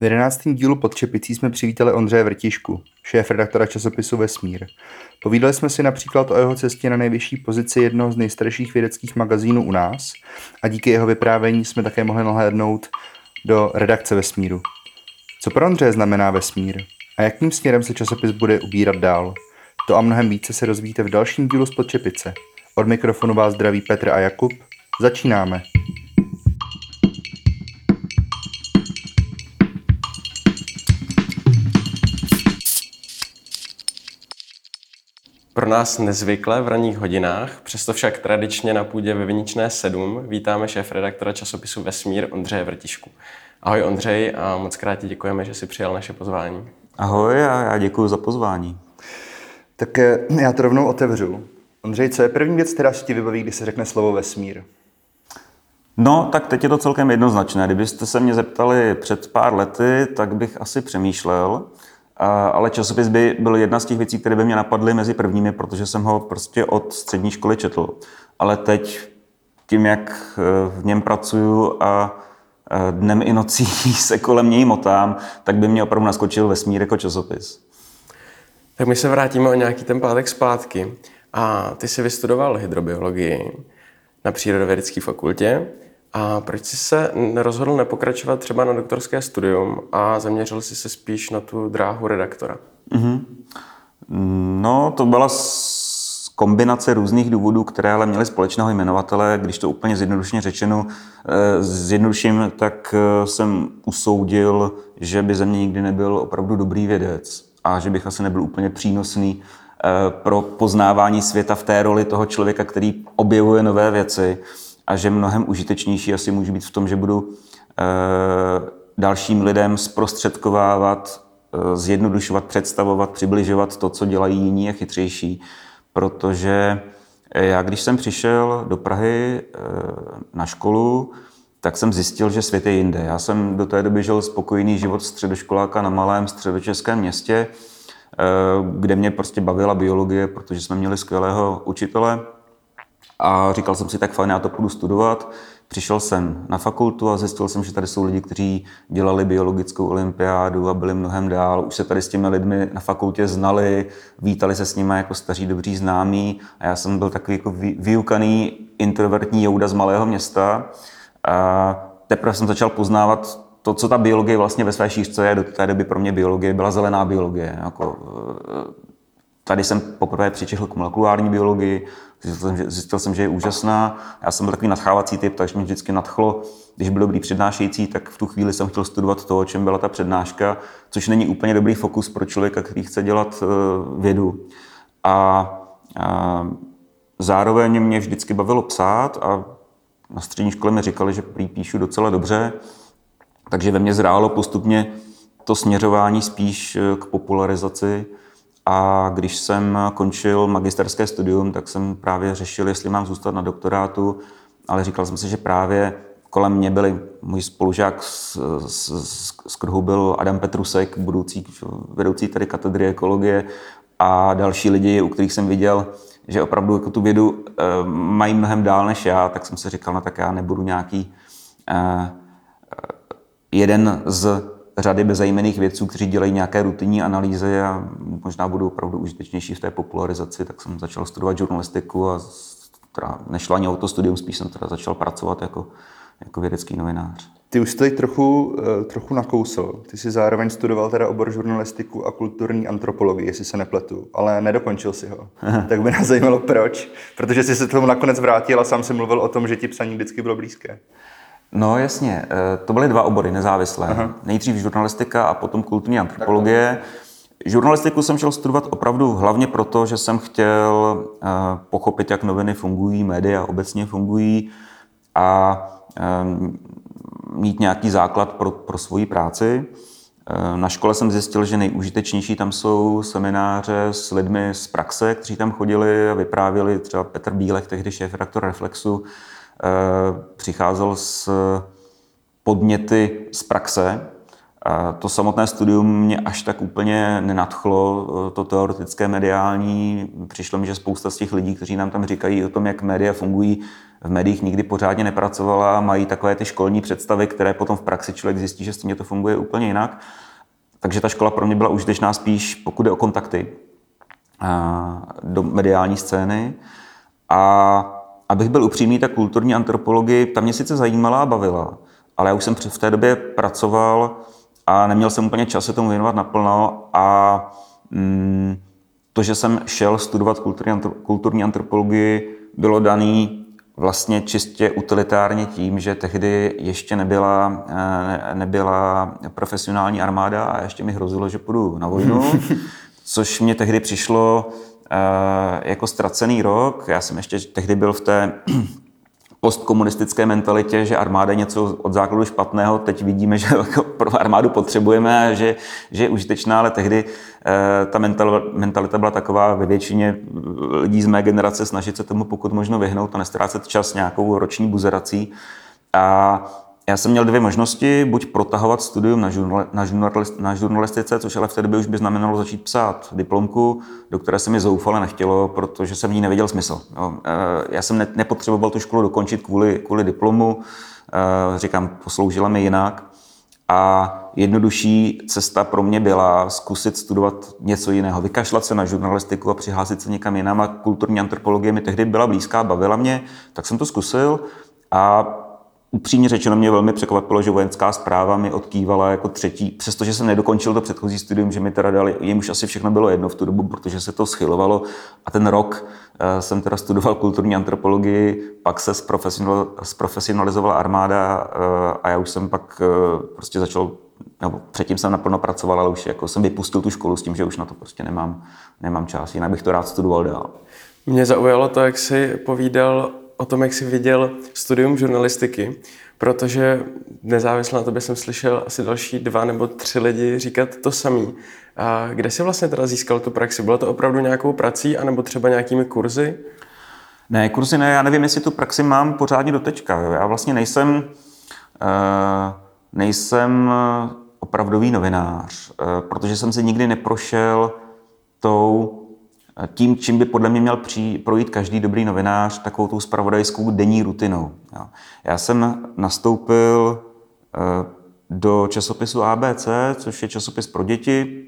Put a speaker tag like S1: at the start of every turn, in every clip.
S1: V jedenáctém dílu pod Čepicí jsme přivítali Ondřeje Vrtišku, šéf redaktora časopisu Vesmír. Povídali jsme si například o jeho cestě na nejvyšší pozici jednoho z nejstarších vědeckých magazínů u nás a díky jeho vyprávění jsme také mohli nahlédnout do redakce Vesmíru. Co pro Ondřeje znamená Vesmír a jakým směrem se časopis bude ubírat dál? To a mnohem více se rozvíjíte v dalším dílu z Podčepice. Od mikrofonu vás zdraví Petr a Jakub. Začínáme.
S2: Pro nás nezvykle v ranních hodinách, přesto však tradičně na půdě ve Viničné 7 vítáme šéf redaktora časopisu Vesmír Ondřeje Vrtišku. Ahoj Ondřej a moc krát ti děkujeme, že jsi přijal naše pozvání.
S3: Ahoj a já děkuji za pozvání.
S1: Tak eh, já to rovnou otevřu. Ondřej, co je první věc, která se ti vybaví, když se řekne slovo vesmír?
S3: No, tak teď je to celkem jednoznačné. Kdybyste se mě zeptali před pár lety, tak bych asi přemýšlel. Ale časopis by byl jedna z těch věcí, které by mě napadly mezi prvními, protože jsem ho prostě od střední školy četl. Ale teď tím, jak eh, v něm pracuju a eh, dnem i nocí se kolem něj motám, tak by mě opravdu naskočil vesmír jako časopis.
S2: Tak my se vrátíme o nějaký ten pátek zpátky. A ty jsi vystudoval hydrobiologii na Přírodovědecké fakultě. A proč jsi se rozhodl nepokračovat třeba na doktorské studium a zaměřil jsi se spíš na tu dráhu redaktora? Mm-hmm.
S3: No, to byla kombinace různých důvodů, které ale měly společného jmenovatele. Když to úplně zjednodušeně řečeno, eh, zjednoduším, tak eh, jsem usoudil, že by ze mě nikdy nebyl opravdu dobrý vědec a že bych asi nebyl úplně přínosný eh, pro poznávání světa v té roli toho člověka, který objevuje nové věci a že mnohem užitečnější asi může být v tom, že budu eh, dalším lidem zprostředkovávat, eh, zjednodušovat, představovat, přibližovat to, co dělají jiní a chytřejší. Protože já, když jsem přišel do Prahy eh, na školu, tak jsem zjistil, že svět je jinde. Já jsem do té doby žil spokojený život středoškoláka na malém středočeském městě, kde mě prostě bavila biologie, protože jsme měli skvělého učitele, a říkal jsem si, tak fajn, já to půjdu studovat. Přišel jsem na fakultu a zjistil jsem, že tady jsou lidi, kteří dělali biologickou olympiádu a byli mnohem dál. Už se tady s těmi lidmi na fakultě znali, vítali se s nimi jako staří dobří známí. A já jsem byl takový jako vyukaný introvertní jouda z malého města. A teprve jsem začal poznávat to, co ta biologie vlastně ve své šířce je. Do té doby pro mě biologie byla zelená biologie. Jako, Tady jsem poprvé přičehl k molekulární biologii, zjistil jsem, že, zjistil jsem, že je úžasná. Já jsem byl takový nadchávací typ, takže mě vždycky nadchlo, když byl dobrý přednášející, tak v tu chvíli jsem chtěl studovat to, o čem byla ta přednáška, což není úplně dobrý fokus pro člověka, který chce dělat uh, vědu. A, a zároveň mě vždycky bavilo psát a na střední škole mi říkali, že píšu docela dobře, takže ve mně zrálo postupně to směřování spíš eh, k popularizaci a když jsem končil magisterské studium, tak jsem právě řešil, jestli mám zůstat na doktorátu, ale říkal jsem si, že právě kolem mě byli můj spolužák z, z, z kruhu byl Adam Petrusek, budoucí, vedoucí tady katedry ekologie a další lidi, u kterých jsem viděl, že opravdu jako tu vědu e, mají mnohem dál než já, tak jsem si říkal, no tak já nebudu nějaký e, jeden z řady bezajmených vědců, kteří dělají nějaké rutinní analýzy a možná budou opravdu užitečnější v té popularizaci, tak jsem začal studovat žurnalistiku a teda nešlo ani o to studium, spíš jsem teda začal pracovat jako, jako vědecký novinář.
S1: Ty už jsi trochu, eh, trochu nakousl. Ty jsi zároveň studoval teda obor žurnalistiku a kulturní antropologii, jestli se nepletu, ale nedokončil si ho. tak by nás zajímalo proč, protože jsi se tomu nakonec vrátil a sám si mluvil o tom, že ti psaní vždycky bylo blízké.
S3: No jasně, eh, to byly dva obory nezávislé. Aha. Nejdřív žurnalistika a potom kulturní antropologie. Žurnalistiku jsem šel studovat opravdu hlavně proto, že jsem chtěl eh, pochopit, jak noviny fungují, média obecně fungují a eh, mít nějaký základ pro, pro svoji práci. Na škole jsem zjistil, že nejúžitečnější tam jsou semináře s lidmi z praxe, kteří tam chodili a vyprávěli, třeba Petr Bílek, tehdy šéf redaktor Reflexu, přicházel s podněty z praxe. To samotné studium mě až tak úplně nenadchlo, eh, to teoretické mediální. Přišlo mi, že spousta z těch lidí, kteří nám tam říkají o tom, jak média fungují, v médiích nikdy pořádně nepracovala, mají takové ty školní představy, které potom v praxi člověk zjistí, že s tím to funguje úplně jinak. Takže ta škola pro mě byla užitečná spíš, pokud je o kontakty do mediální scény. A abych byl upřímný, ta kulturní antropologii, ta mě sice zajímala a bavila, ale já už jsem v té době pracoval a neměl jsem úplně čas se tomu věnovat naplno a mm, to, že jsem šel studovat kulturní, kulturní antropologii, bylo daný vlastně čistě utilitárně tím, že tehdy ještě nebyla, eh, nebyla profesionální armáda a ještě mi hrozilo, že půjdu na vojnu, což mě tehdy přišlo jako ztracený rok. Já jsem ještě tehdy byl v té postkomunistické mentalitě, že armáda je něco od základu špatného. Teď vidíme, že jako pro armádu potřebujeme a že, že je užitečná, ale tehdy eh, ta mentalita byla taková ve většině lidí z mé generace snažit se tomu pokud možno vyhnout a nestrácet čas nějakou roční buzerací. A já jsem měl dvě možnosti, buď protahovat studium na, žurnal, na, žurnalist, na žurnalistice, což ale v té době už by znamenalo začít psát diplomku, do které se mi zoufale nechtělo, protože jsem v ní neviděl smysl. Jo. Eh, já jsem ne, nepotřeboval tu školu dokončit kvůli, kvůli diplomu, eh, říkám, posloužila mi jinak. A jednodušší cesta pro mě byla zkusit studovat něco jiného, vykašlat se na žurnalistiku a přihlásit se někam jinam. A kulturní antropologie mi tehdy byla blízká, bavila mě, tak jsem to zkusil. A Upřímně řečeno mě velmi překvapilo, že vojenská zpráva mi odkývala jako třetí, přestože jsem nedokončil to předchozí studium, že mi teda dali, jim už asi všechno bylo jedno v tu dobu, protože se to schylovalo. A ten rok uh, jsem teda studoval kulturní antropologii, pak se zprofesionalizovala armáda uh, a já už jsem pak uh, prostě začal nebo předtím jsem naplno pracoval, ale už jako jsem vypustil tu školu s tím, že už na to prostě nemám, nemám čas, jinak bych to rád studoval dál.
S2: Mě zaujalo to, jak jsi povídal o tom, jak jsi viděl studium žurnalistiky, protože nezávisle na tobě jsem slyšel asi další dva nebo tři lidi říkat to samý. A kde jsi vlastně teda získal tu praxi? Bylo to opravdu nějakou prací, anebo třeba nějakými kurzy?
S3: Ne, kurzy ne, já nevím, jestli tu praxi mám pořádně do teďka. Já vlastně nejsem, uh, nejsem opravdový novinář, uh, protože jsem si nikdy neprošel tou tím, čím by podle mě měl projít každý dobrý novinář, takovou tou spravodajskou denní rutinou. Já jsem nastoupil eh, do časopisu ABC, což je časopis pro děti.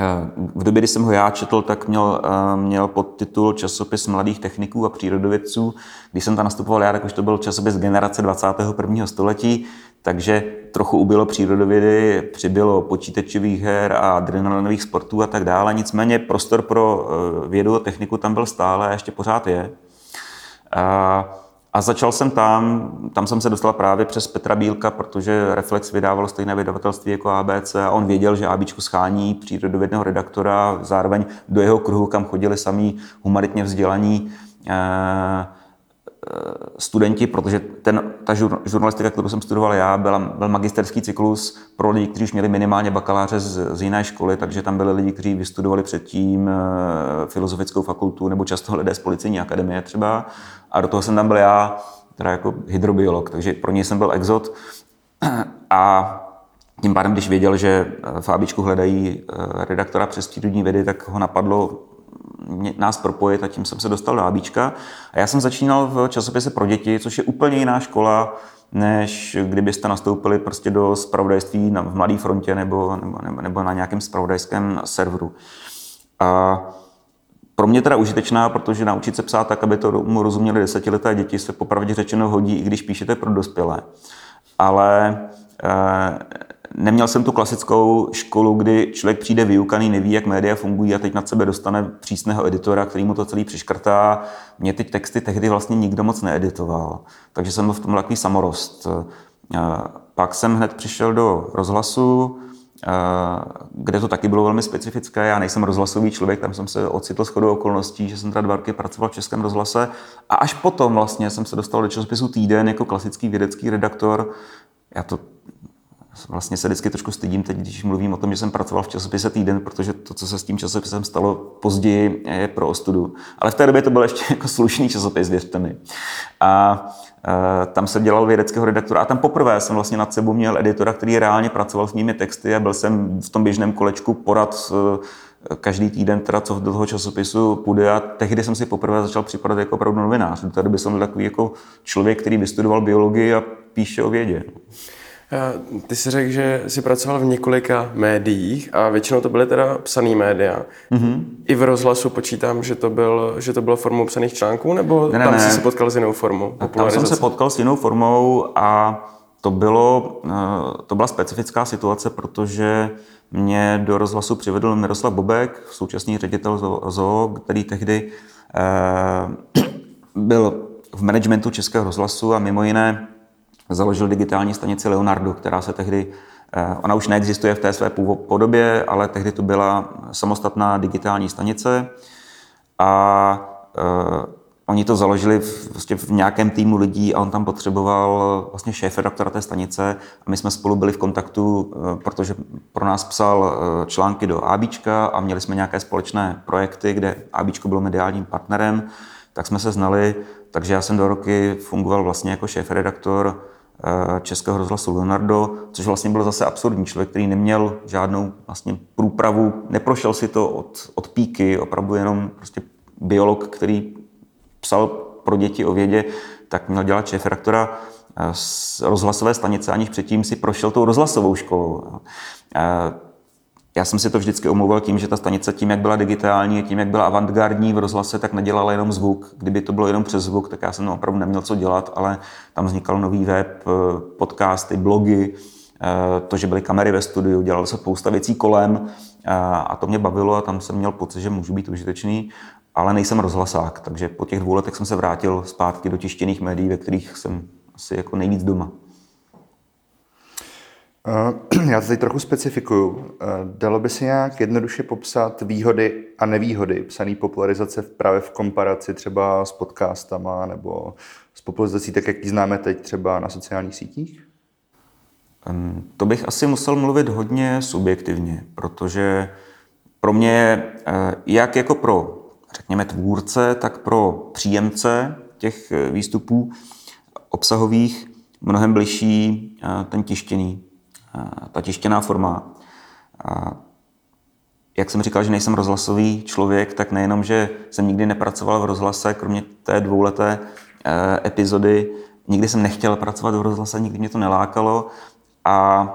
S3: Eh, v době, kdy jsem ho já četl, tak měl, eh, měl podtitul Časopis mladých techniků a přírodovědců. Když jsem tam nastupoval já, tak už to byl časopis generace 21. století, takže trochu ubylo přírodovědy, přibylo počítačových her a adrenalinových sportů a tak dále. Nicméně prostor pro eh, vědu a techniku tam byl stále a ještě pořád je. A, a začal jsem tam, tam jsem se dostal právě přes Petra Bílka, protože Reflex vydával stejné vydavatelství jako ABC a on věděl, že ABčku schání přírodovědného redaktora, zároveň do jeho kruhu, kam chodili sami humanitně vzdělaní eh, studenti, protože ten, ta žur, žurnalistika, kterou jsem studoval já, byla, byl magisterský cyklus pro lidi, kteří už měli minimálně bakaláře z, z jiné školy, takže tam byli lidi, kteří vystudovali předtím e, filozofickou fakultu nebo často lidé z policejní akademie třeba. A do toho jsem tam byl já, teda jako hydrobiolog, takže pro něj jsem byl exot. A tím pádem, když věděl, že v Fábičku hledají redaktora přes přírodní vědy, tak ho napadlo nás propojit a tím jsem se dostal do Abíčka. A já jsem začínal v časopise pro děti, což je úplně jiná škola, než kdybyste nastoupili prostě do spravodajství na, v Mladé frontě nebo, nebo, nebo, nebo na nějakém spravodajském serveru. A pro mě teda užitečná, protože naučit se psát tak, aby to mu rozuměli desetileté děti, se popravdě řečeno hodí, i když píšete pro dospělé. Ale eh, neměl jsem tu klasickou školu, kdy člověk přijde vyukaný, neví, jak média fungují a teď nad sebe dostane přísného editora, který mu to celý přiškrtá. Mě ty texty tehdy vlastně nikdo moc needitoval, takže jsem byl v tom takový samorost. Eh, pak jsem hned přišel do rozhlasu, eh, kde to taky bylo velmi specifické. Já nejsem rozhlasový člověk, tam jsem se ocitl s chodou okolností, že jsem teda dva roky pracoval v Českém rozhlase. A až potom vlastně jsem se dostal do časopisu Týden jako klasický vědecký redaktor. Já to vlastně se vždycky trošku stydím teď, když mluvím o tom, že jsem pracoval v časopise Týden, protože to, co se s tím časopisem stalo později, je pro ostudu. Ale v té době to byl ještě jako slušný časopis, věřte mi. A e, tam se dělal vědeckého redaktora a tam poprvé jsem vlastně nad sebou měl editora, který reálně pracoval s mými texty a byl jsem v tom běžném kolečku porad každý týden, teda co do toho časopisu půjde a tehdy jsem si poprvé začal připadat jako opravdu novinář. Do té jsem byl takový jako člověk, který vystudoval biologii a píše o vědě.
S2: Ty jsi řekl, že jsi pracoval v několika médiích a většinou to byly teda psaný média. Mm-hmm. I v rozhlasu počítám, že to, byl, že to bylo formou psaných článků, nebo ne, ne, tam ne. jsi se potkal s jinou formou?
S3: Tam jsem se potkal s jinou formou a to, bylo, eh, to byla specifická situace, protože mě do rozhlasu přivedl Miroslav Bobek, současný ředitel ZOO, který tehdy eh, byl v managementu Českého rozhlasu a mimo jiné založil digitální stanici Leonardo, která se tehdy, eh, ona už neexistuje v té své podobě, ale tehdy to byla samostatná digitální stanice. A Oni to založili v, vlastně v nějakém týmu lidí a on tam potřeboval vlastně šéf redaktora té stanice. A my jsme spolu byli v kontaktu, eh, protože pro nás psal eh, články do ABčka a měli jsme nějaké společné projekty, kde ABčko bylo mediálním partnerem, tak jsme se znali, takže já jsem do roky fungoval vlastně jako šéf redaktor eh, Českého rozhlasu Leonardo, což vlastně byl zase absurdní člověk, který neměl žádnou vlastně průpravu, neprošel si to od, od píky, opravdu jenom prostě biolog, který psal pro děti o vědě, tak měl dělat šéf rektora eh, z rozhlasové stanice, aniž předtím si prošel tou rozhlasovou školou. Eh, já jsem si to vždycky omlouval tím, že ta stanice tím, jak byla digitální, tím, jak byla avantgardní v rozhlase, tak nedělala jenom zvuk. Kdyby to bylo jenom přes zvuk, tak já jsem opravdu neměl co dělat, ale tam vznikal nový web, eh, podcasty, blogy, to, že byly kamery ve studiu, dělalo se spousta věcí kolem a to mě bavilo a tam jsem měl pocit, že můžu být užitečný ale nejsem rozhlasák, takže po těch dvou letech jsem se vrátil zpátky do tištěných médií, ve kterých jsem asi jako nejvíc doma.
S1: Uh, já to teď trochu specifikuju. Uh, dalo by se nějak jednoduše popsat výhody a nevýhody psané popularizace právě v komparaci třeba s podcastama nebo s popularizací tak, jak ji známe teď třeba na sociálních sítích?
S3: To bych asi musel mluvit hodně subjektivně, protože pro mě, uh, jak jako pro řekněme, tvůrce, tak pro příjemce těch eh, výstupů obsahových mnohem bližší eh, ten tištěný, eh, ta tištěná forma. Jak jsem říkal, že nejsem rozhlasový člověk, tak nejenom, že jsem nikdy nepracoval v rozhlase, kromě té dvouleté epizody, nikdy jsem nechtěl pracovat v rozhlase, nikdy mě to nelákalo a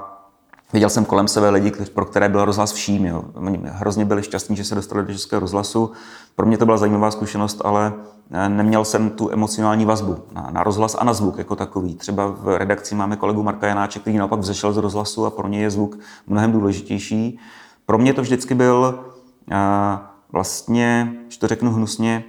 S3: Viděl jsem kolem sebe lidi, pro které byl rozhlas vším. Jo. Oni hrozně byli šťastní, že se dostali do Českého rozhlasu. Pro mě to byla zajímavá zkušenost, ale eh, neměl jsem tu emocionální vazbu na, na rozhlas a na zvuk jako takový. Třeba v redakci máme kolegu Marka Janáče, který naopak vzešel z rozhlasu a pro něj je zvuk mnohem důležitější. Pro mě to vždycky byl eh, vlastně, když to řeknu hnusně,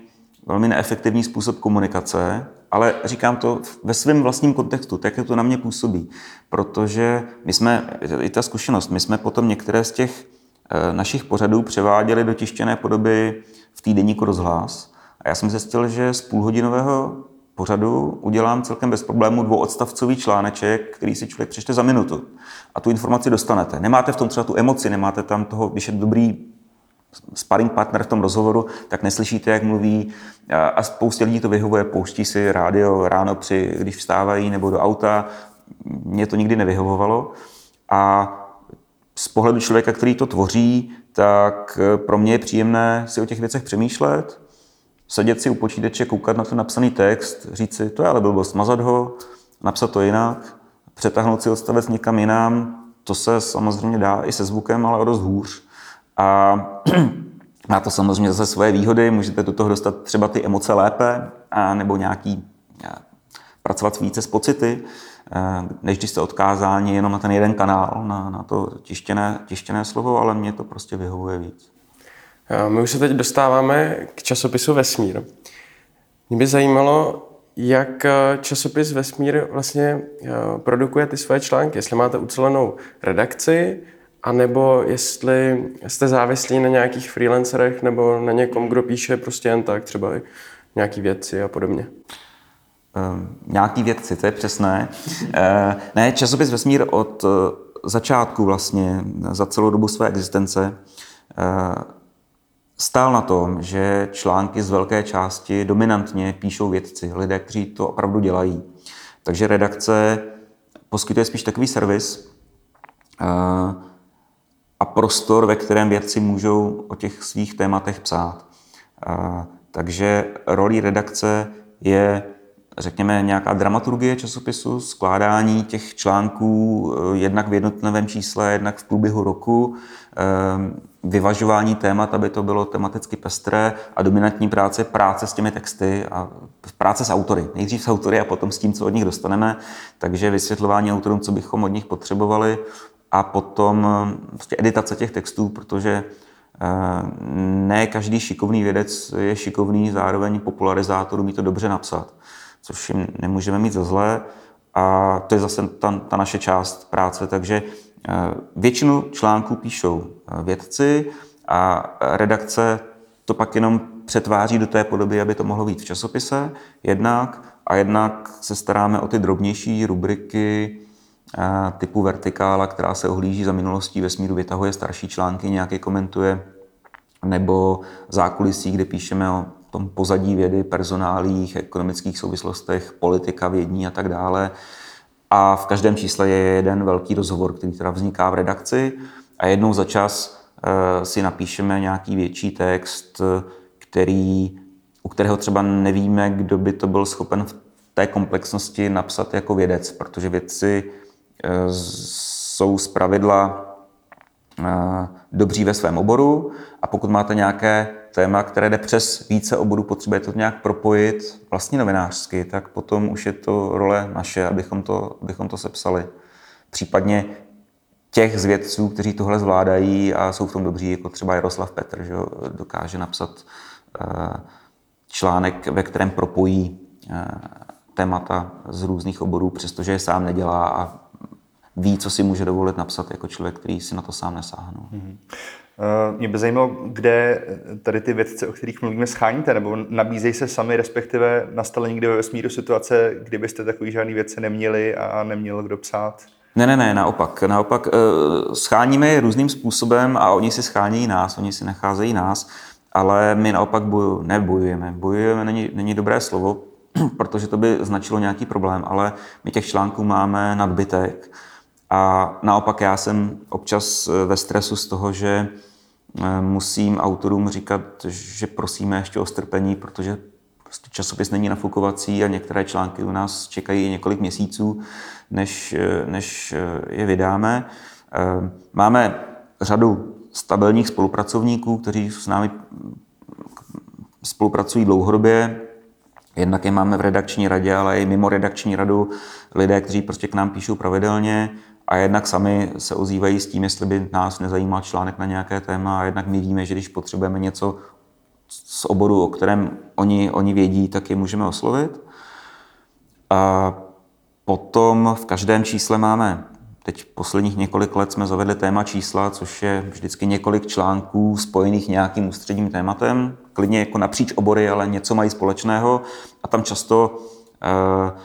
S3: velmi neefektivní způsob komunikace, ale říkám to ve svém vlastním kontextu, tak jak to na mě působí. Protože my jsme, i ta zkušenost, my jsme potom některé z těch eh, našich pořadů převáděli do tištěné podoby v týdeníku rozhlas. A já jsem zjistil, že z půlhodinového pořadu udělám celkem bez problému dvouodstavcový článeček, který si člověk přečte za minutu. A tu informaci dostanete. Nemáte v tom třeba tu emoci, nemáte tam toho, když je dobrý sparring partner v tom rozhovoru, tak neslyšíte, jak mluví a spoustě lidí to vyhovuje, pouští si rádio ráno, při, když vstávají nebo do auta. Mně to nikdy nevyhovovalo a z pohledu člověka, který to tvoří, tak pro mě je příjemné si o těch věcech přemýšlet, sedět si u počítače, koukat na ten napsaný text, říct si, to je ale blbost, mazat ho, napsat to jinak, přetáhnout si odstavec někam jinam, to se samozřejmě dá i se zvukem, ale o dost hůř. A má to samozřejmě zase svoje výhody, můžete do toho dostat třeba ty emoce lépe, a nebo nějaký pracovat více s pocity, než když jste odkázáni jenom na ten jeden kanál, na, na to tištěné, tištěné slovo, ale mě to prostě vyhovuje víc.
S2: My už se teď dostáváme k časopisu Vesmír. Mě by zajímalo, jak časopis Vesmír vlastně produkuje ty své články. Jestli máte ucelenou redakci, a nebo jestli jste závislí na nějakých freelancerech nebo na někom, kdo píše prostě jen tak, třeba nějaký věci a podobně.
S3: Um, nějaký vědci, to je přesné. uh, ne, časopis Vesmír od uh, začátku vlastně, za celou dobu své existence, uh, stál na tom, že články z velké části dominantně píšou vědci, lidé, kteří to opravdu dělají. Takže redakce poskytuje spíš takový servis, uh, a prostor, ve kterém vědci můžou o těch svých tématech psát. Takže roli redakce je, řekněme, nějaká dramaturgie časopisu, skládání těch článků eh, jednak v jednotlivém čísle, jednak v průběhu roku, eh, vyvažování témat, aby to bylo tematicky pestré a dominantní práce, práce s těmi texty a práce s autory. Nejdřív s autory a potom s tím, co od nich dostaneme. Takže vysvětlování autorům, co bychom od nich potřebovali a potom prostě editace těch textů, protože ne každý šikovný vědec je šikovný zároveň popularizátor, umí to dobře napsat, což jim nemůžeme mít za zlé. A to je zase ta, ta naše část práce, takže většinu článků píšou vědci a redakce to pak jenom přetváří do té podoby, aby to mohlo být v časopise jednak a jednak se staráme o ty drobnější rubriky, typu vertikála, která se ohlíží za minulostí vesmíru, vytahuje starší články, nějaké komentuje, nebo zákulisí, kde píšeme o tom pozadí vědy, personálích, ekonomických souvislostech, politika vědní a tak dále. A v každém čísle je jeden velký rozhovor, který teda vzniká v redakci a jednou za čas eh, si napíšeme nějaký větší text, který, u kterého třeba nevíme, kdo by to byl schopen v té komplexnosti napsat jako vědec, protože vědci jsou pravidla eh, dobří ve svém oboru a pokud máte nějaké téma, které jde přes více oborů, potřebujete to nějak propojit vlastně novinářsky, tak potom už je to role naše, abychom to, abychom to sepsali. Případně těch z vědců, kteří tohle zvládají a jsou v tom dobří, jako třeba Jaroslav Petr, že dokáže napsat eh, článek, ve kterém propojí eh, témata z různých oborů, přestože je sám nedělá a ví, co si může dovolit napsat jako člověk, který si na to sám nesáhne. Mm-hmm.
S1: Mě by zajímalo, kde tady ty vědce, o kterých mluvíme, scháníte, nebo nabízejí se sami, respektive nastala někdy ve vesmíru situace, kdybyste takový žádný vědce neměli a neměl kdo psát?
S3: Ne, ne, ne, naopak. Naopak eh, scháníme je různým způsobem a oni si schánějí nás, oni si nacházejí nás, ale my naopak boju, nebojujeme. Bojujeme není, není dobré slovo, protože to by značilo nějaký problém, ale my těch článků máme nadbytek a naopak já jsem občas eh, ve stresu z toho, že eh, musím autorům říkat, že prosíme ještě o strpení, protože prostě časopis není nafukovací a některé články u nás čekají několik měsíců, než, eh, než je vydáme. Máme řadu stabilních spolupracovníků, kteří s námi spolupracují dlouhodobě. Jednak je máme v redakční radě, ale i mimo redakční radu lidé, kteří prostě k nám píšou pravidelně a jednak sami se ozývají s tím, jestli by nás nezajímal článek na nějaké téma a jednak my víme, že když potřebujeme něco z oboru, o kterém oni, oni vědí, tak je můžeme oslovit. A potom v každém čísle máme, teď posledních několik let jsme zavedli téma čísla, což je vždycky několik článků spojených nějakým ústředním tématem, klidně jako napříč obory, ale něco mají společného a tam často uh,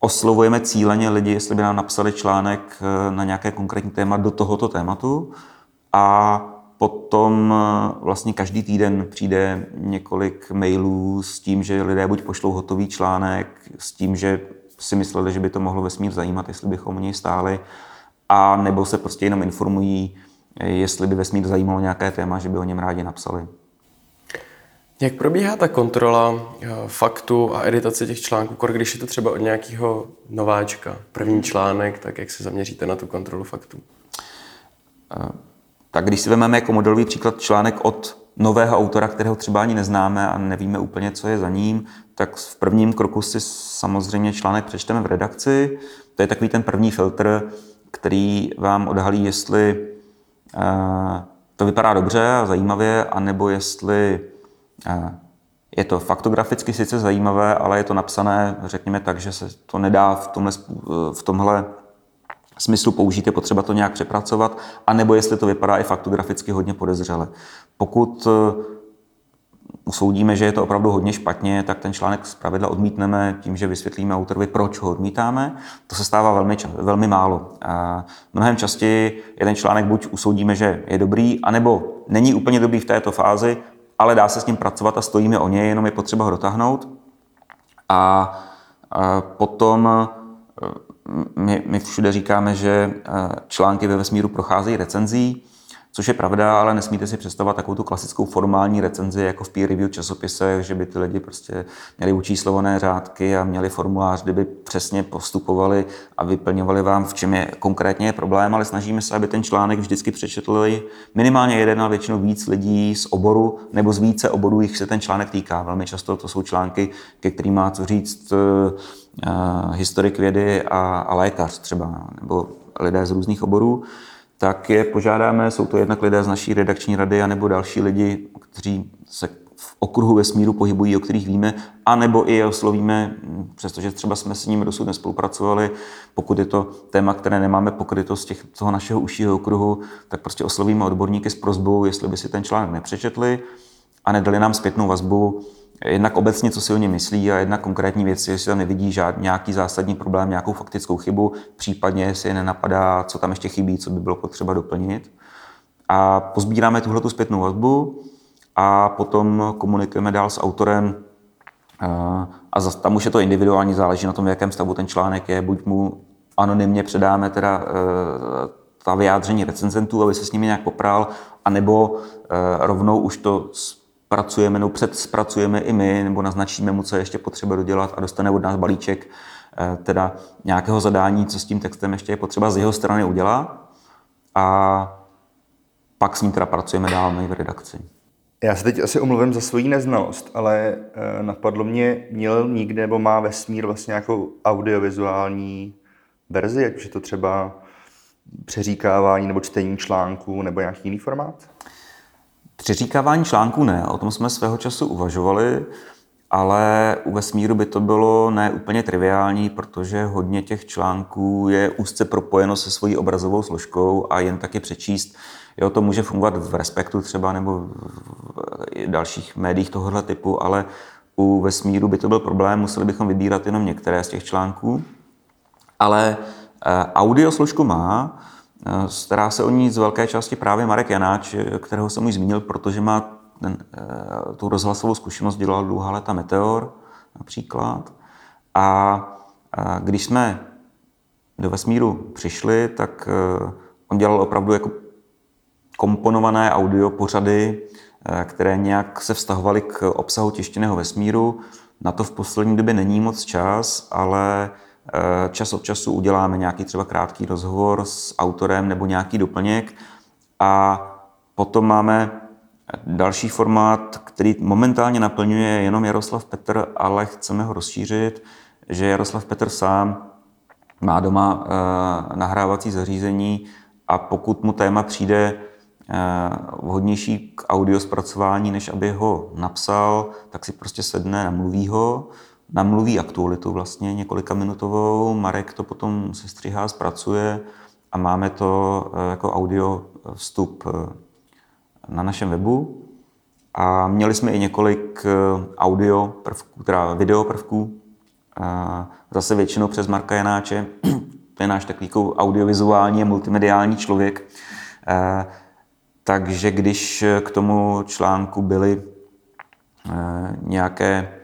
S3: oslovujeme cíleně lidi, jestli by nám napsali článek eh, na nějaké konkrétní téma do tohoto tématu a potom eh, vlastně každý týden přijde několik mailů s tím, že lidé buď pošlou hotový článek, s tím, že si mysleli, že by to mohlo vesmír zajímat, jestli bychom o něj stáli, a nebo se prostě jenom informují, eh, jestli by vesmír zajímalo nějaké téma, že by o něm rádi napsali.
S2: Jak probíhá ta kontrola eh, faktu a editace těch článků, když je to třeba od nějakého nováčka, první článek, tak jak se zaměříte na tu kontrolu faktů?
S3: Eh, tak když si vezmeme jako modelový příklad článek od nového autora, kterého třeba ani neznáme a nevíme úplně, co je za ním, tak v prvním kroku si samozřejmě článek přečteme v redakci. To je takový ten první filtr, který vám odhalí, jestli eh, to vypadá dobře a zajímavě, anebo jestli je to faktograficky sice zajímavé, ale je to napsané, řekněme tak, že se to nedá v tomhle, v tomhle smyslu použít, je potřeba to nějak přepracovat, anebo jestli to vypadá i faktograficky hodně podezřele. Pokud eh, usoudíme, že je to opravdu hodně špatně, tak ten článek z pravidla odmítneme tím, že vysvětlíme autorovi, proč ho odmítáme. To se stává velmi, velmi málo. A mnohem častěji je ten článek buď usoudíme, že je dobrý, anebo není úplně dobrý v této fázi, ale dá se s ním pracovat a stojíme o něj, jenom je potřeba ho dotáhnout. A, potom e, my, my všude říkáme, že články ve vesmíru procházejí recenzí, Což je pravda, ale nesmíte si představovat takovou tu klasickou formální recenzi jako v peer review časopisech, že by ty lidi prostě měli učíslované řádky a měli formulář, kdyby přesně postupovali a vyplňovali vám, v čem je konkrétně je problém, ale snažíme se, aby ten článek vždycky přečetli minimálně jeden a většinou víc lidí z oboru nebo z více oborů, jich se ten článek týká. Velmi často to jsou články, ke kterým má co říct uh, historik vědy a, a lékař třeba, nebo lidé z různých oborů tak je požádáme, jsou to jednak lidé z naší redakční rady, anebo další lidi, kteří se v okruhu vesmíru pohybují, o kterých víme, anebo i je oslovíme, přestože třeba jsme s ním dosud nespolupracovali, pokud je to téma, které nemáme pokryto z těch, toho našeho užšího okruhu, tak prostě oslovíme odborníky s prozbou, jestli by si ten článek nepřečetli a nedali nám zpětnou vazbu, jednak obecně, co si o ně myslí a jednak konkrétní věci, jestli tam nevidí žádný nějaký zásadní problém, nějakou faktickou chybu, případně jestli je nenapadá, co tam ještě chybí, co by bylo potřeba doplnit. A pozbíráme tuhle tu zpětnou vazbu a potom komunikujeme dál s autorem a tam už je to individuální, záleží na tom, v jakém stavu ten článek je. Buď mu anonymně předáme teda e, ta vyjádření recenzentů, aby se s nimi nějak popral, anebo e, rovnou už to pracujeme, nebo předspracujeme i my, nebo naznačíme mu, co je ještě potřeba dodělat a dostane od nás balíček eh, teda nějakého zadání, co s tím textem ještě je potřeba z jeho strany udělat a pak s ním teda pracujeme dál my v redakci.
S1: Já se teď asi omluvím za svoji neznalost, ale eh, napadlo mě, měl nikde nebo má vesmír vlastně nějakou audiovizuální verzi, ať už je to třeba přeříkávání nebo čtení článků nebo nějaký jiný formát?
S3: Přeříkávání článků ne, o tom jsme svého času uvažovali, ale u vesmíru by to bylo ne úplně triviální, protože hodně těch článků je úzce propojeno se svojí obrazovou složkou a jen taky přečíst. Jo, to může fungovat v Respektu třeba nebo v dalších médiích tohoto typu, ale u vesmíru by to byl problém, museli bychom vybírat jenom některé z těch článků. Ale eh, audio složku má, stará se o ní z velké části právě Marek Janáč, eh, kterého jsem už zmínil, protože má ten, eh, tu rozhlasovou zkušenost, dělal dlouhá léta Meteor například. A když jsme do vesmíru přišli, tak on dělal opravdu jako komponované audio pořady, které nějak se vztahovaly k obsahu tištěného vesmíru. Na to v poslední době není moc čas, ale Eh, čas od času uděláme nějaký třeba krátký rozhovor s autorem nebo nějaký doplněk a potom máme další formát, který momentálně naplňuje jenom Jaroslav Petr, ale chceme ho rozšířit, že Jaroslav Petr sám má doma eh, nahrávací zařízení a pokud mu téma přijde eh, vhodnější k audio zpracování, než aby ho napsal, tak si prostě sedne, namluví ho namluví aktualitu vlastně několika minutovou, Marek to potom se stříhá, zpracuje a máme to eh, jako audio vstup eh, na našem webu. A měli jsme i několik eh, audio prvků, teda video prvků, zase většinou přes Marka Janáče, to je náš takový jako audiovizuální a multimediální člověk. Takže když k tomu článku byly nějaké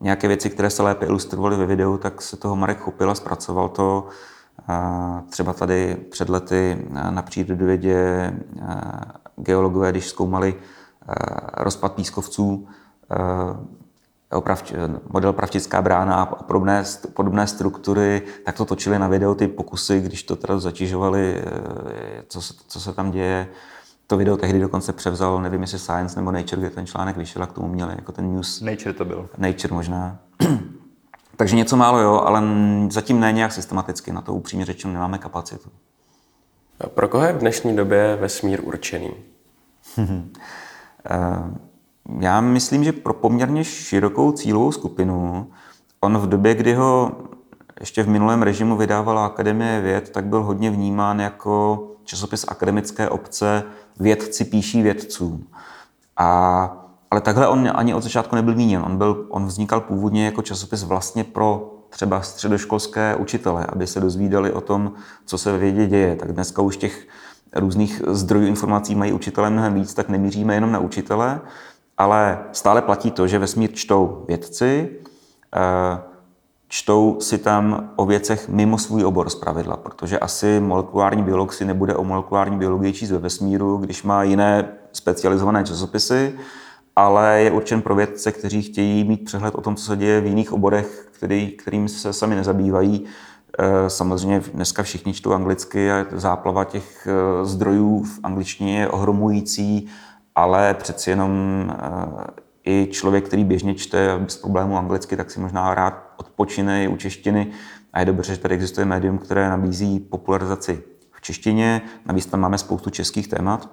S3: nějaké věci, které se lépe ilustrovaly ve videu, tak se toho Marek chopil a zpracoval to. Třeba tady před lety na přírodovědě geologové, když zkoumali rozpad pískovců, model Pravčická brána a podobné, podobné struktury, tak to točili na video ty pokusy, když to teda zatěžovali, co se, co se tam děje. To video tehdy dokonce převzal, nevím jestli Science nebo Nature, kde ten článek vyšel a k tomu měli jako ten news.
S1: Nature to byl.
S3: Nature možná. Takže něco málo jo, ale zatím ne nějak systematicky, na to upřímně řečeno nemáme kapacitu.
S2: A pro koho je v dnešní době vesmír určený?
S3: Eh, já myslím, že pro poměrně širokou cílovou skupinu. On v době, kdy ho ještě v minulém režimu vydávala Akademie věd, tak byl hodně vnímán jako časopis akademické obce Vědci píší vědcům. A, ale takhle on ani od začátku nebyl míněn. On, byl, on vznikal původně jako časopis vlastně pro třeba středoškolské učitele, aby se dozvídali o tom, co se ve vědě děje. Tak dneska už těch různých zdrojů informací mají učitelé mnohem víc, tak nemíříme jenom na učitele, ale stále platí to, že vesmír čtou vědci, eh, čtou si tam o věcech mimo svůj obor z pravidla, protože asi molekulární biolog si nebude o molekulární biologii číst ve vesmíru, když má jiné specializované časopisy, ale je určen pro vědce, kteří chtějí mít přehled o tom, co se děje v jiných oborech, který, kterým se sami nezabývají. Eh, samozřejmě dneska všichni čtou anglicky a záplava těch eh, zdrojů v angličtině je ohromující, ale přeci jenom eh, i člověk, který běžně čte bez problémů anglicky, tak si možná rád odpočine i u češtiny. A je dobře, že tady existuje médium, které nabízí popularizaci v češtině. Navíc tam máme spoustu českých témat.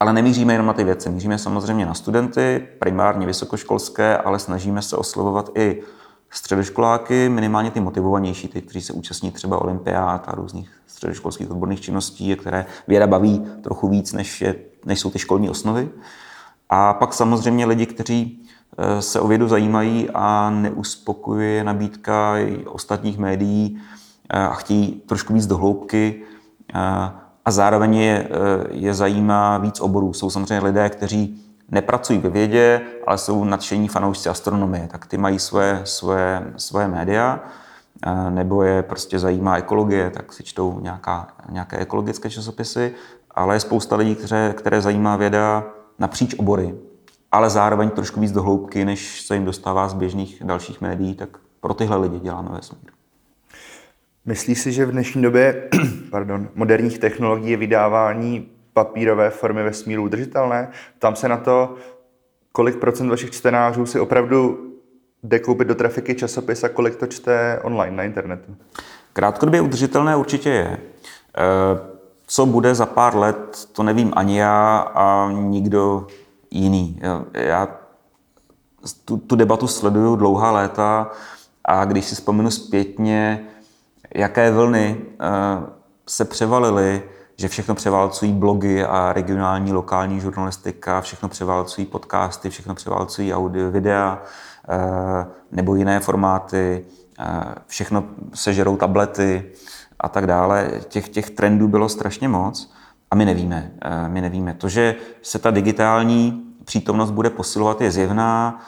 S3: Ale nemíříme jenom na ty věci, míříme samozřejmě na studenty, primárně vysokoškolské, ale snažíme se oslovovat i středoškoláky, minimálně ty motivovanější, ty, kteří se účastní třeba olympiád a různých středoškolských odborných činností, které věda baví trochu víc, než, je, než jsou ty školní osnovy. A pak samozřejmě lidi, kteří se o vědu zajímají a neuspokojuje nabídka ostatních médií eh, a chtějí trošku víc do hloubky eh, a zároveň je, je zajímá víc oborů. Jsou samozřejmě lidé, kteří nepracují ve vědě, ale jsou nadšení fanoušci astronomie, tak ty mají svoje, svoje, svoje média, nebo je prostě zajímá ekologie, tak si čtou nějaká, nějaké ekologické časopisy, ale je spousta lidí, které, které zajímá věda napříč obory, ale zároveň trošku víc do hloubky, než se jim dostává z běžných dalších médií, tak pro tyhle lidi děláme vesmír.
S1: Myslíš si, že v dnešní době pardon, moderních technologií je vydávání papírové formy vesmíru udržitelné? Tam se na to, kolik procent vašich čtenářů si opravdu jde koupit do trafiky časopis a kolik to čte online na internetu?
S3: Krátkodobě udržitelné určitě je. E- co bude za pár let, to nevím ani já a nikdo jiný. Já tu, tu debatu sleduju dlouhá léta a když si vzpomenu zpětně, jaké vlny eh, se převalily, že všechno převálcují blogy a regionální, lokální žurnalistika, všechno převálcují podcasty, všechno převálcují audio, videa eh, nebo jiné formáty, eh, všechno sežerou tablety, a tak dále. Těch, těch trendů bylo strašně moc a my nevíme. My nevíme. To, že se ta digitální přítomnost bude posilovat, je zjevná.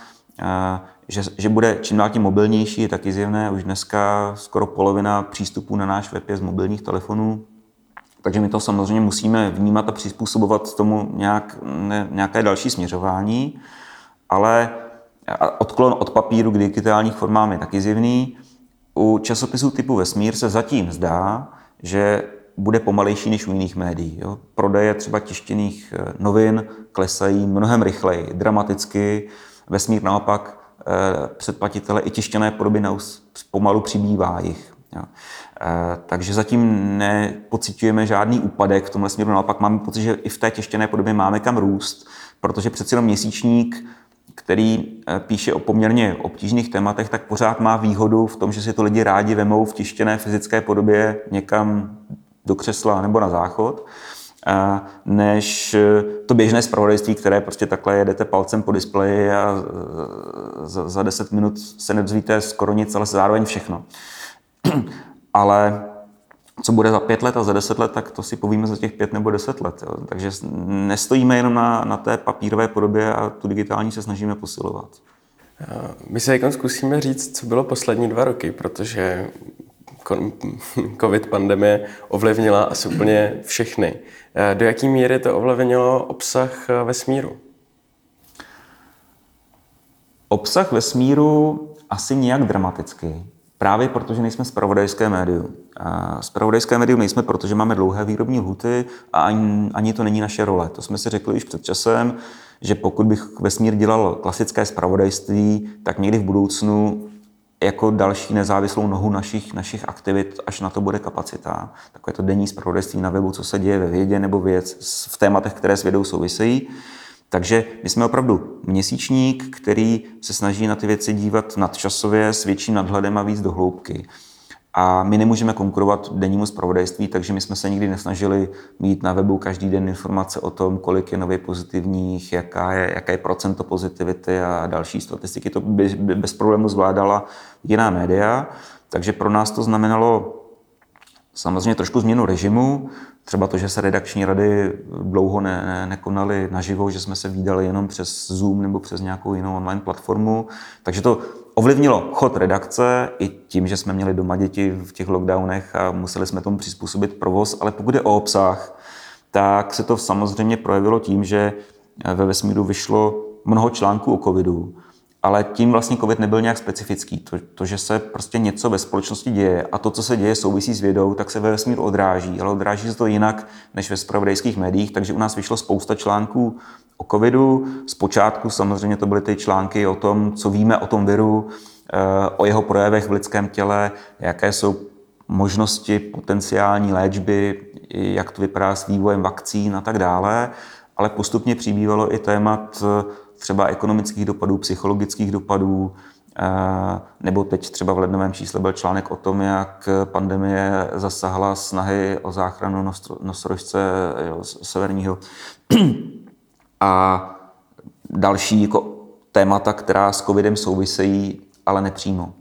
S3: Eh, že, že bude čím dál tím mobilnější, je taky zjevné. Už dneska skoro polovina přístupů na náš web je z mobilních telefonů. Takže my to samozřejmě musíme vnímat a přizpůsobovat tomu nějak, ne, nějaké další směřování. Ale odklon od papíru k digitálních formám je taky zjevný. U časopisů typu Vesmír se zatím zdá, že bude pomalejší než u jiných médií. Jo. Prodeje třeba tištěných eh, novin klesají mnohem rychleji, dramaticky. Vesmír naopak eh, předplatitele i tištěné podoby pomalu přibývá jich. Jo. Eh, takže zatím nepocitujeme žádný úpadek v tomhle směru. Naopak máme pocit, že i v té tištěné podobě máme kam růst, protože přeci jenom měsíčník který píše o poměrně obtížných tématech, tak pořád má výhodu v tom, že si to lidi rádi vemou v tištěné fyzické podobě někam do křesla nebo na záchod, než eh, to běžné zpravodajství, které prostě takhle jedete palcem po displeji a za 10 minut se nedozvíte skoro nic, ale zároveň všechno. Ale co bude za pět let a za deset let, tak to si povíme za těch pět nebo deset let. Jo. Takže nestojíme jenom na, na té papírové podobě a tu digitální se snažíme posilovat.
S2: My se jako zkusíme říct, co bylo poslední dva roky, protože covid pandemie ovlivnila asi úplně všechny. Do jaké míry to ovlivnilo obsah vesmíru?
S3: Obsah vesmíru asi nějak dramaticky. Právě protože nejsme spravodajské médium. Spravodajské médium nejsme, protože máme dlouhé výrobní lhuty a ani, ani to není naše role. To jsme si řekli už před časem, že pokud bych vesmír dělal klasické spravodajství, tak někdy v budoucnu jako další nezávislou nohu našich, našich aktivit, až na to bude kapacita. Takové to denní spravodajství na webu, co se děje ve vědě nebo věc v tématech, které s vědou souvisejí. Takže my jsme opravdu měsíčník, který se snaží na ty věci dívat nadčasově s větším nadhledem a víc do hloubky. A my nemůžeme konkurovat dennímu zpravodajství, takže my jsme se nikdy nesnažili mít na webu každý den informace o tom, kolik je nově pozitivních, jaká je, jaké je procento pozitivity a další statistiky. To by, by bez problému zvládala jiná média. Takže pro nás to znamenalo Samozřejmě trošku změnu režimu, třeba to, že se redakční rady dlouho ne, ne, nekonaly naživo, že jsme se výdali jenom přes Zoom nebo přes nějakou jinou online platformu. Takže to ovlivnilo chod redakce i tím, že jsme měli doma děti v těch lockdownech a museli jsme tomu přizpůsobit provoz, ale pokud je o obsah, tak se to samozřejmě projevilo tím, že ve vesmíru vyšlo mnoho článků o covidu, ale tím vlastně COVID nebyl nějak specifický. To, to, že se prostě něco ve společnosti děje a to, co se děje, souvisí s vědou, tak se ve vesmíru odráží, ale odráží se to jinak než ve spravodajských médiích, takže u nás vyšlo spousta článků o covidu. Zpočátku samozřejmě to byly ty články o tom, co víme o tom viru, eh, o jeho projevech v lidském těle, jaké jsou možnosti potenciální léčby, jak to vypadá s vývojem vakcín a tak dále, ale postupně přibývalo i témat třeba ekonomických dopadů, psychologických dopadů, eh, nebo teď třeba v lednovém čísle byl článek o tom, jak pandemie zasahla snahy o záchranu nosorožce severního a další jako témata, která s covidem souvisejí, ale nepřímo.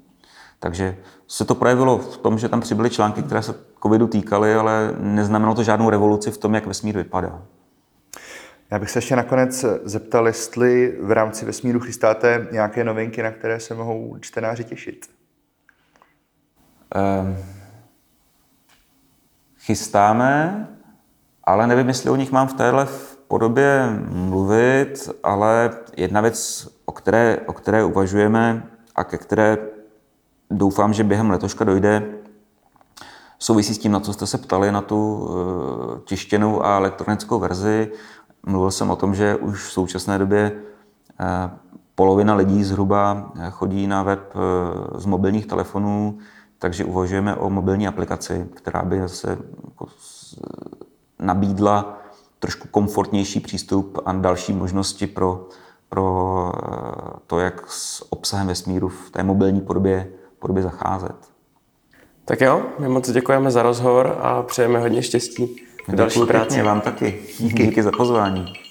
S3: Takže se to projevilo v tom, že tam přibyly články, které se covidu týkaly, ale neznamenalo to žádnou revoluci v tom, jak vesmír vypadá.
S1: Já bych se ještě nakonec zeptal, jestli v rámci vesmíru chystáte nějaké novinky, na které se mohou čtenáři těšit. Um,
S3: chystáme, ale nevím, jestli o nich mám v téhle podobě mluvit, ale jedna věc, o které, o které uvažujeme a ke které doufám, že během letoška dojde, souvisí s tím, na co jste se ptali, na tu eh, tištěnou a elektronickou verzi. Mluvil jsem o tom, že už v současné době eh, polovina lidí zhruba eh, chodí na web eh, z mobilních telefonů, takže uvažujeme o mobilní aplikaci, která by se jako nabídla trošku komfortnější přístup a další možnosti pro, pro to, jak s obsahem vesmíru v té mobilní podobě, podobě zacházet.
S2: Tak jo, my moc děkujeme za rozhovor a přejeme hodně štěstí další
S3: Děkuji
S2: práci.
S3: Pěkně, vám taky. Díky. Díky za pozvání.